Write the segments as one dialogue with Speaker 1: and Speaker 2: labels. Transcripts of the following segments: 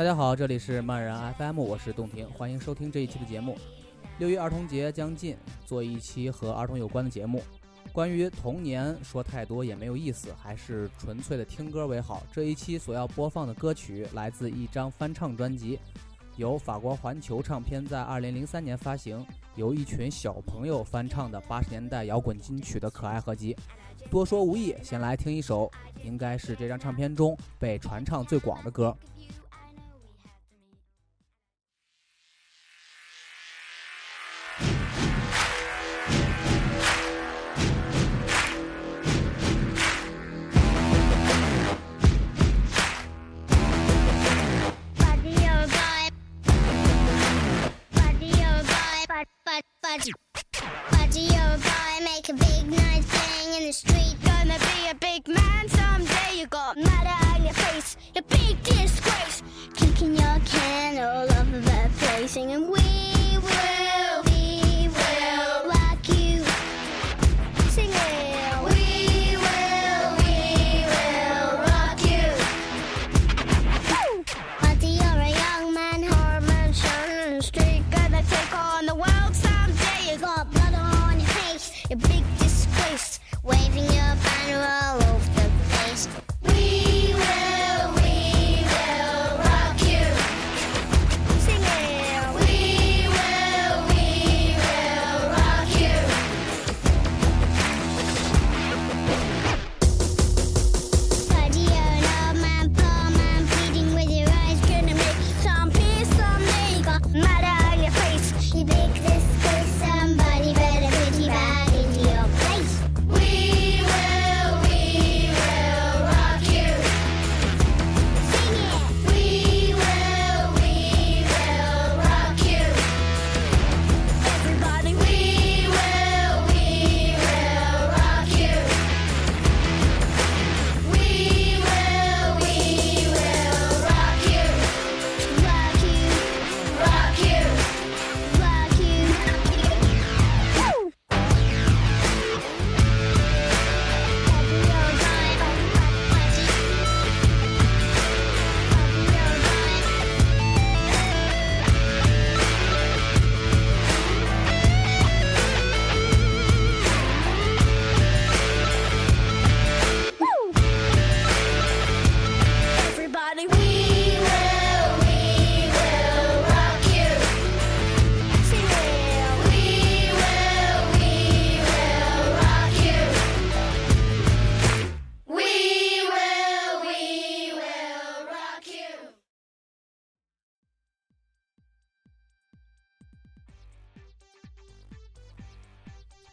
Speaker 1: 大家好，这里是漫然 FM，我是洞庭，欢迎收听这一期的节目。六一儿童节将近，做一期和儿童有关的节目。关于童年，说太多也没有意思，还是纯粹的听歌为好。这一期所要播放的歌曲来自一张翻唱专辑，由法国环球唱片在二零零三年发行，由一群小朋友翻唱的八十年代摇滚金曲的可爱合集。多说无益，先来听一首，应该是这张唱片中被传唱最广的歌。Budgie. Budgie, you're a boy, make a big nice thing in the street.
Speaker 2: Gonna be a big man someday. You got murder on your face, your big disgrace.
Speaker 1: Kicking your can all over the place,
Speaker 2: singing.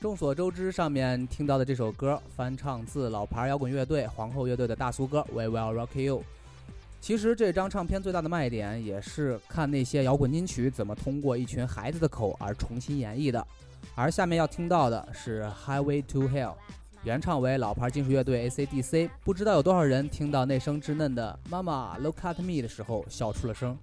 Speaker 1: 众所周知，上面听到的这首歌翻唱自老牌摇滚乐队皇后乐队的大俗歌《We Will Rock You》。其实这张唱片最大的卖点也是看那些摇滚金曲怎么通过一群孩子的口而重新演绎的。而下面要听到的是《Highway to Hell》，原唱为老牌金属乐队 AC/DC。不知道有多少人听到那声稚嫩的“妈妈，Look at me” 的时候笑出了声。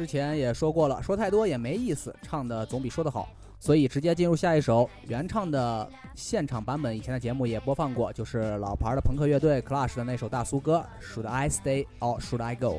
Speaker 1: 之前也说过了，说太多也没意思，唱的总比说的好，所以直接进入下一首原唱的现场版本。以前的节目也播放过，就是老牌的朋克乐队 Clash 的那首大苏歌，Should I Stay or Should I Go？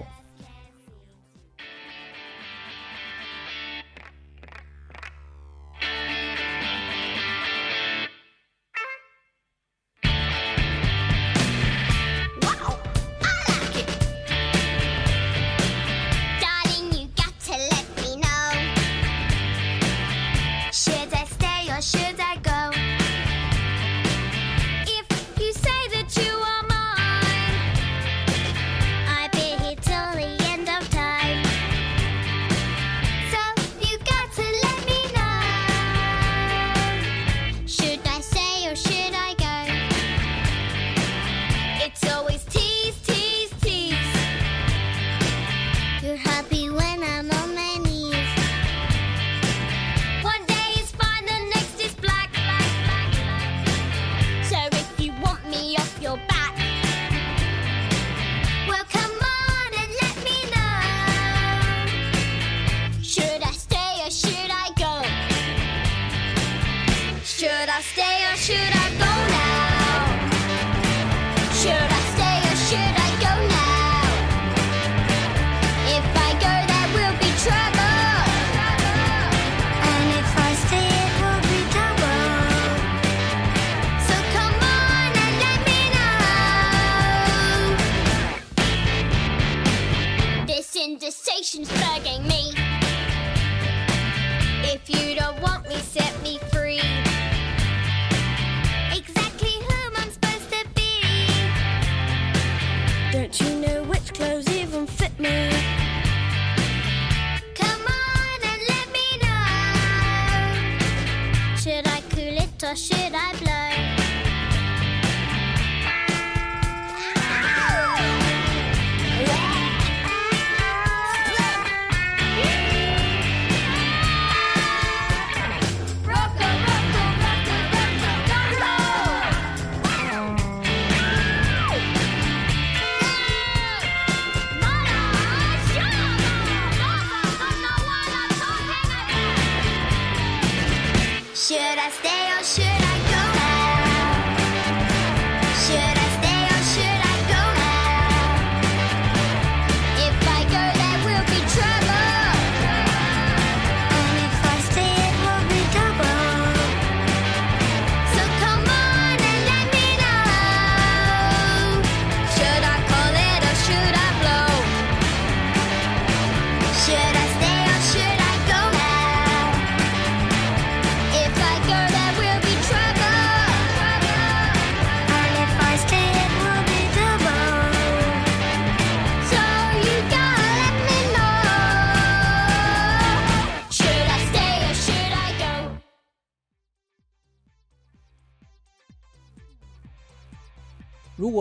Speaker 1: indecision's bugging me. If you don't want me, set me free.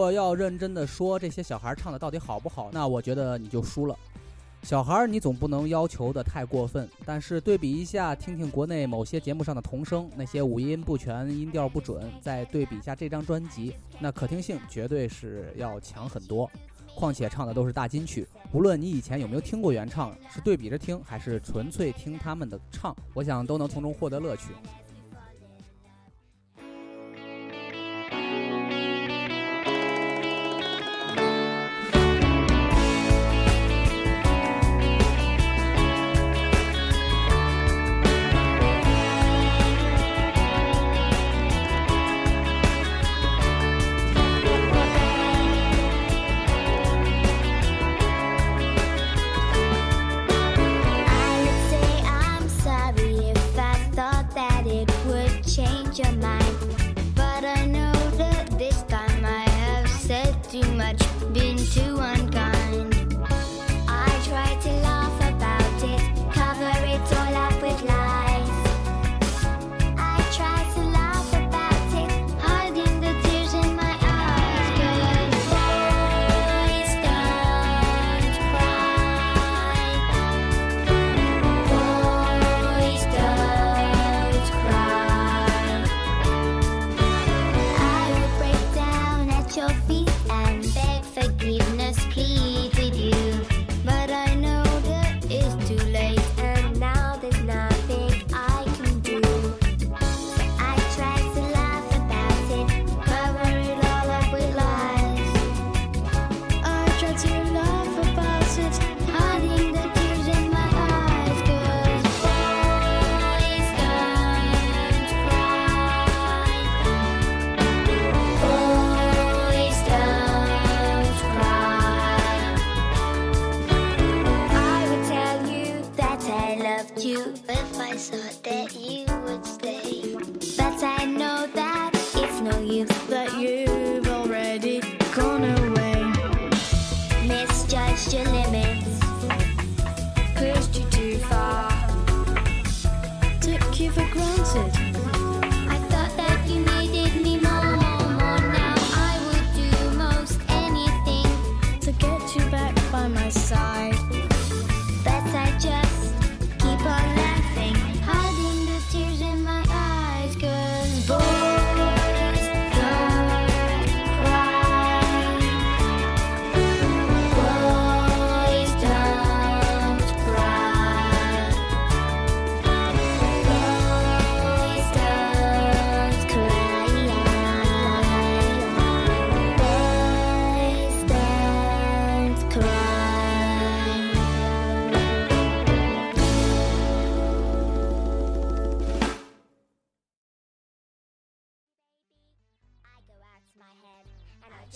Speaker 1: 果要认真的说这些小孩唱的到底好不好，那我觉得你就输了。小孩你总不能要求的太过分，但是对比一下，听听国内某些节目上的童声，那些五音不全、音调不准，再对比一下这张专辑，那可听性绝对是要强很多。况且唱的都是大金曲，无论你以前有没有听过原唱，是对比着听还是纯粹听他们的唱，我想都能从中获得乐趣。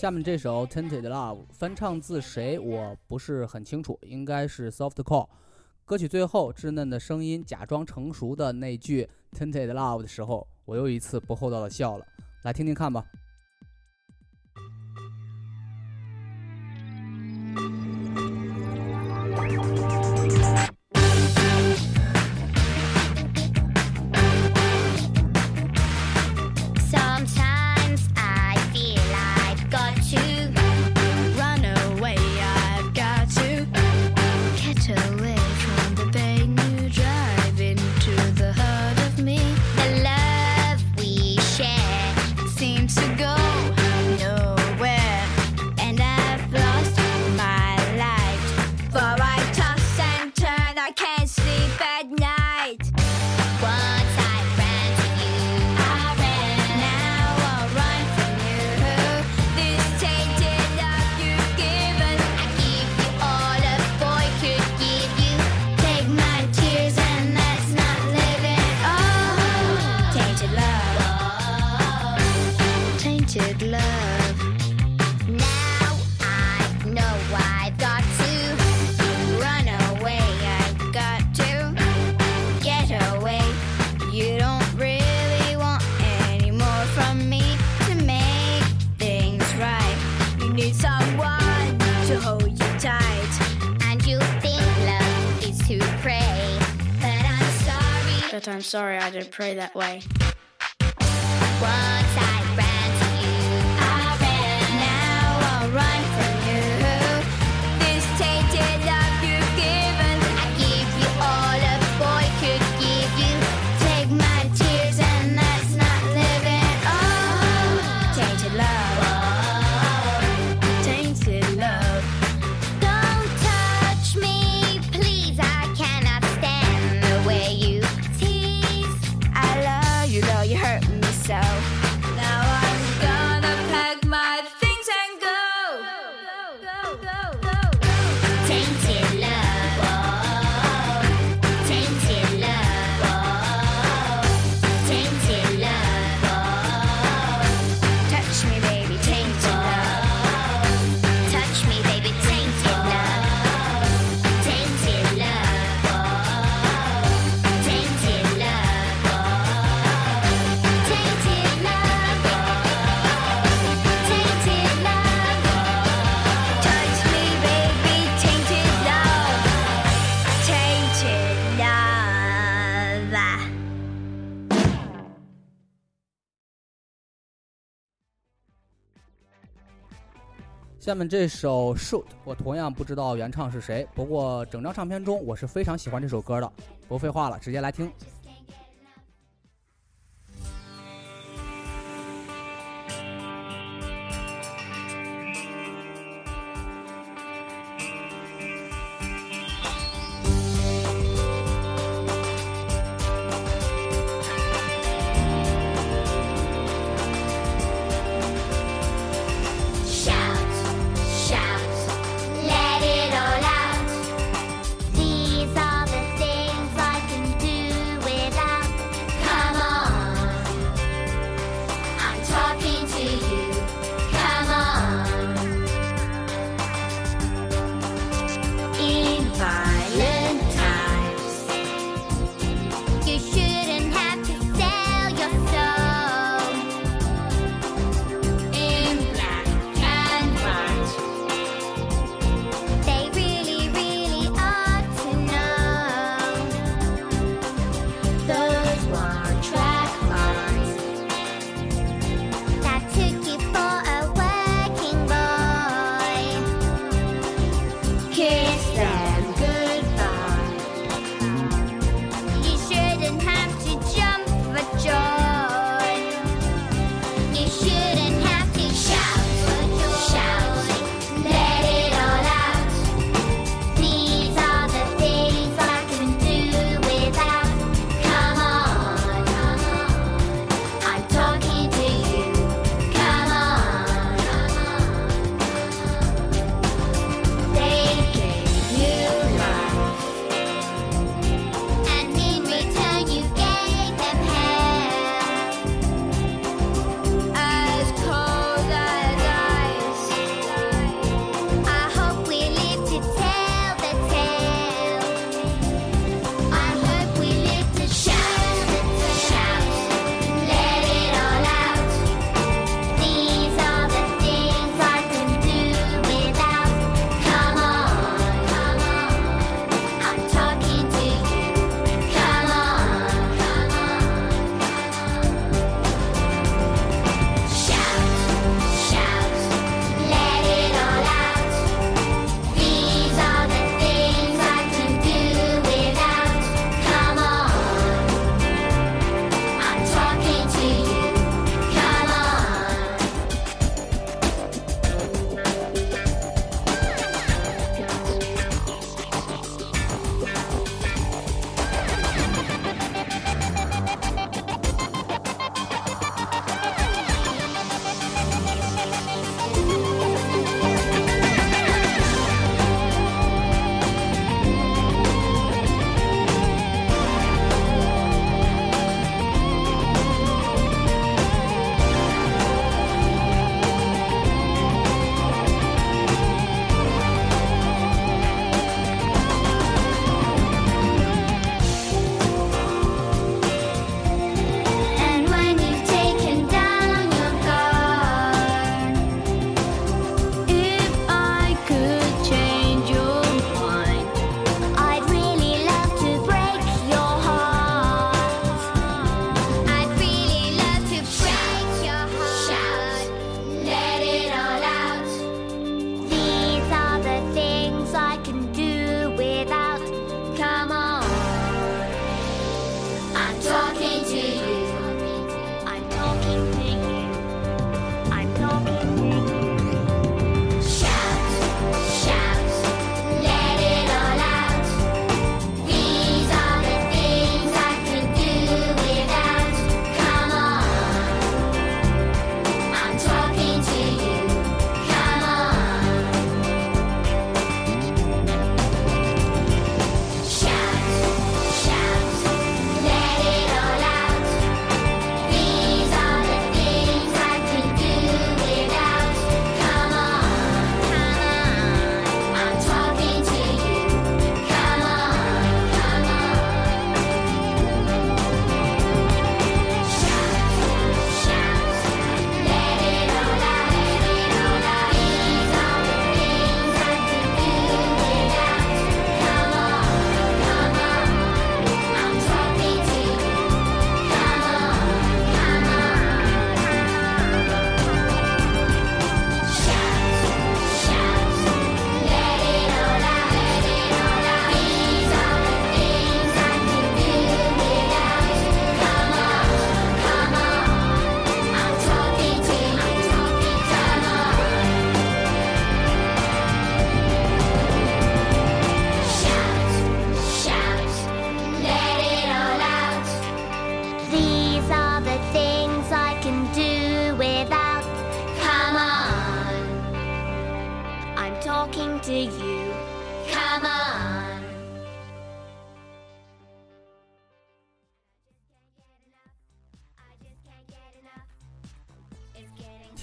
Speaker 2: 下面这首《Tinted Love》翻唱自谁？我不是很清楚，应该是 Softcore。歌曲最后稚嫩的声音假装成熟的那句 “Tinted Love” 的时候，我又一次不厚道的笑了。来听听看吧。
Speaker 1: I didn't pray that way.
Speaker 2: “下面这首《Shoot》，我同样不知道原唱是谁，不过整张唱片中我是非常喜欢这首歌的。不废话了，直接来听。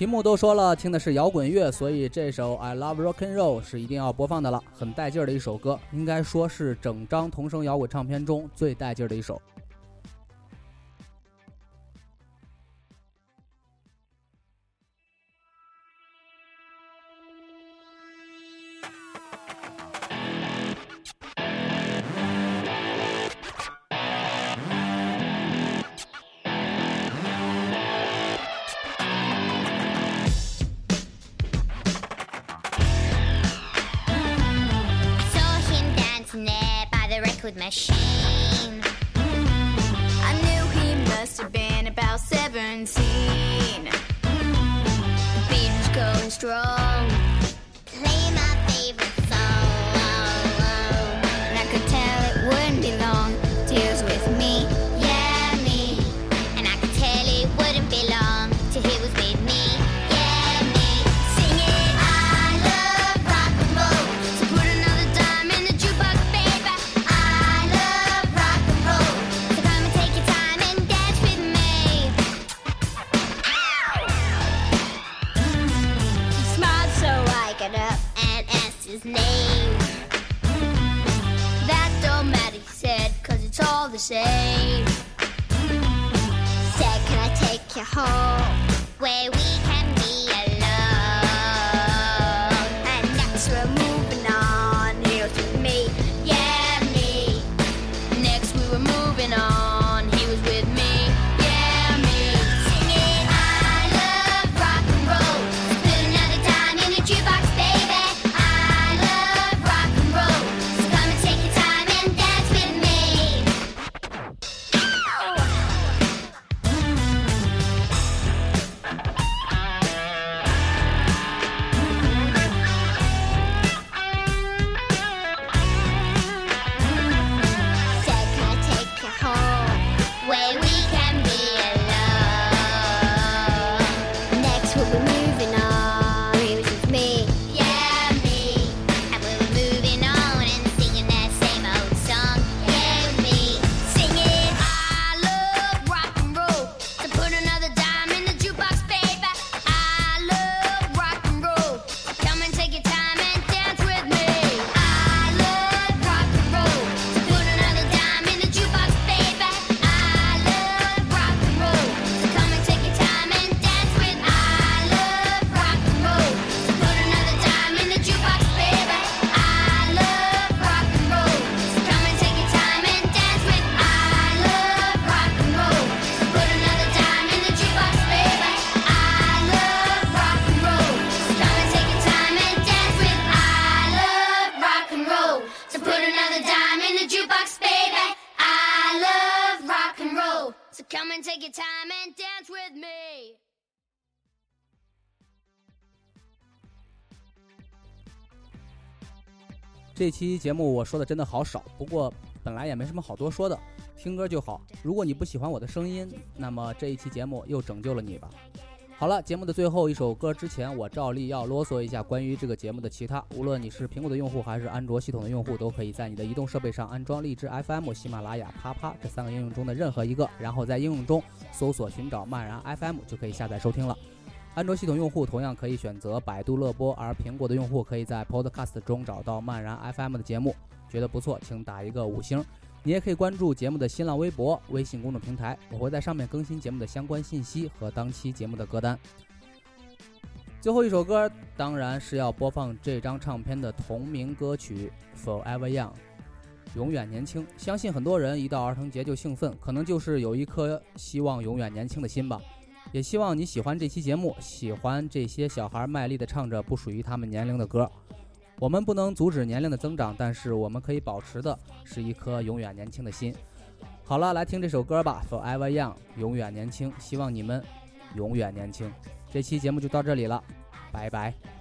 Speaker 3: 题目都说了，听的是摇滚乐，所以这首《I Love Rock and Roll》是一定要播放的了，很带劲儿的一首歌，应该说是整张童声摇滚唱片中最带劲儿的一首。
Speaker 1: Machine.
Speaker 2: I knew he must have been about 17. The beat going strong.
Speaker 1: hole where we
Speaker 3: 这期节目我说的真的好少，不过本来也没什么好多说的，听歌就好。如果你不喜欢我的声音，那么这一期节目又拯救了你吧。好了，节目的最后一首歌之前，我照例要啰嗦一下关于这个节目的其他。无论你是苹果的用户还是安卓系统的用户，都可以在你的移动设备上安装荔枝 FM、喜马拉雅、啪啪这三个应用中的任何一个，然后在应用中搜索寻找漫然 FM 就可以下载收听了。安卓系统用户同样可以选择百度乐播，而苹果的用户可以在 Podcast 中找到漫然 FM 的节目。觉得不错，请打一个五星。你也可以关注节目的新浪微博、微信公众平台，我会在上面更新节目的相关信息和当期节目的歌单。最后一首歌当然是要播放这张唱片的同名歌曲《Forever Young》，永远年轻。相信很多人一到儿童节就兴奋，可能就是有一颗希望永远年轻的心吧。也希望你喜欢这期节目，喜欢这些小孩卖力的唱着不属于他们年龄的歌。我们不能阻止年龄的增长，但是我们可以保持的是一颗永远年轻的心。好了，来听这首歌吧，《Forever Young》，永远年轻。希望你们永远年轻。这期节目就到这里了，拜拜。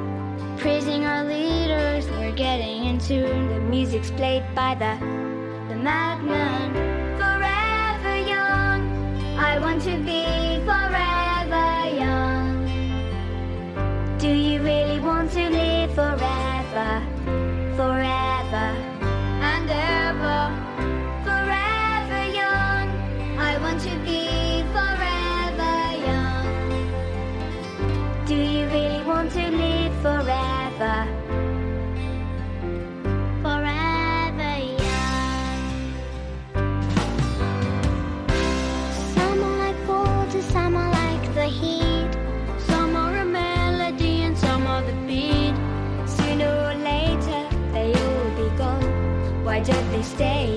Speaker 1: praising our leaders. We're getting in tune. The music's played by the the madman. Forever young, I want to be forever young. Do you? Really stay.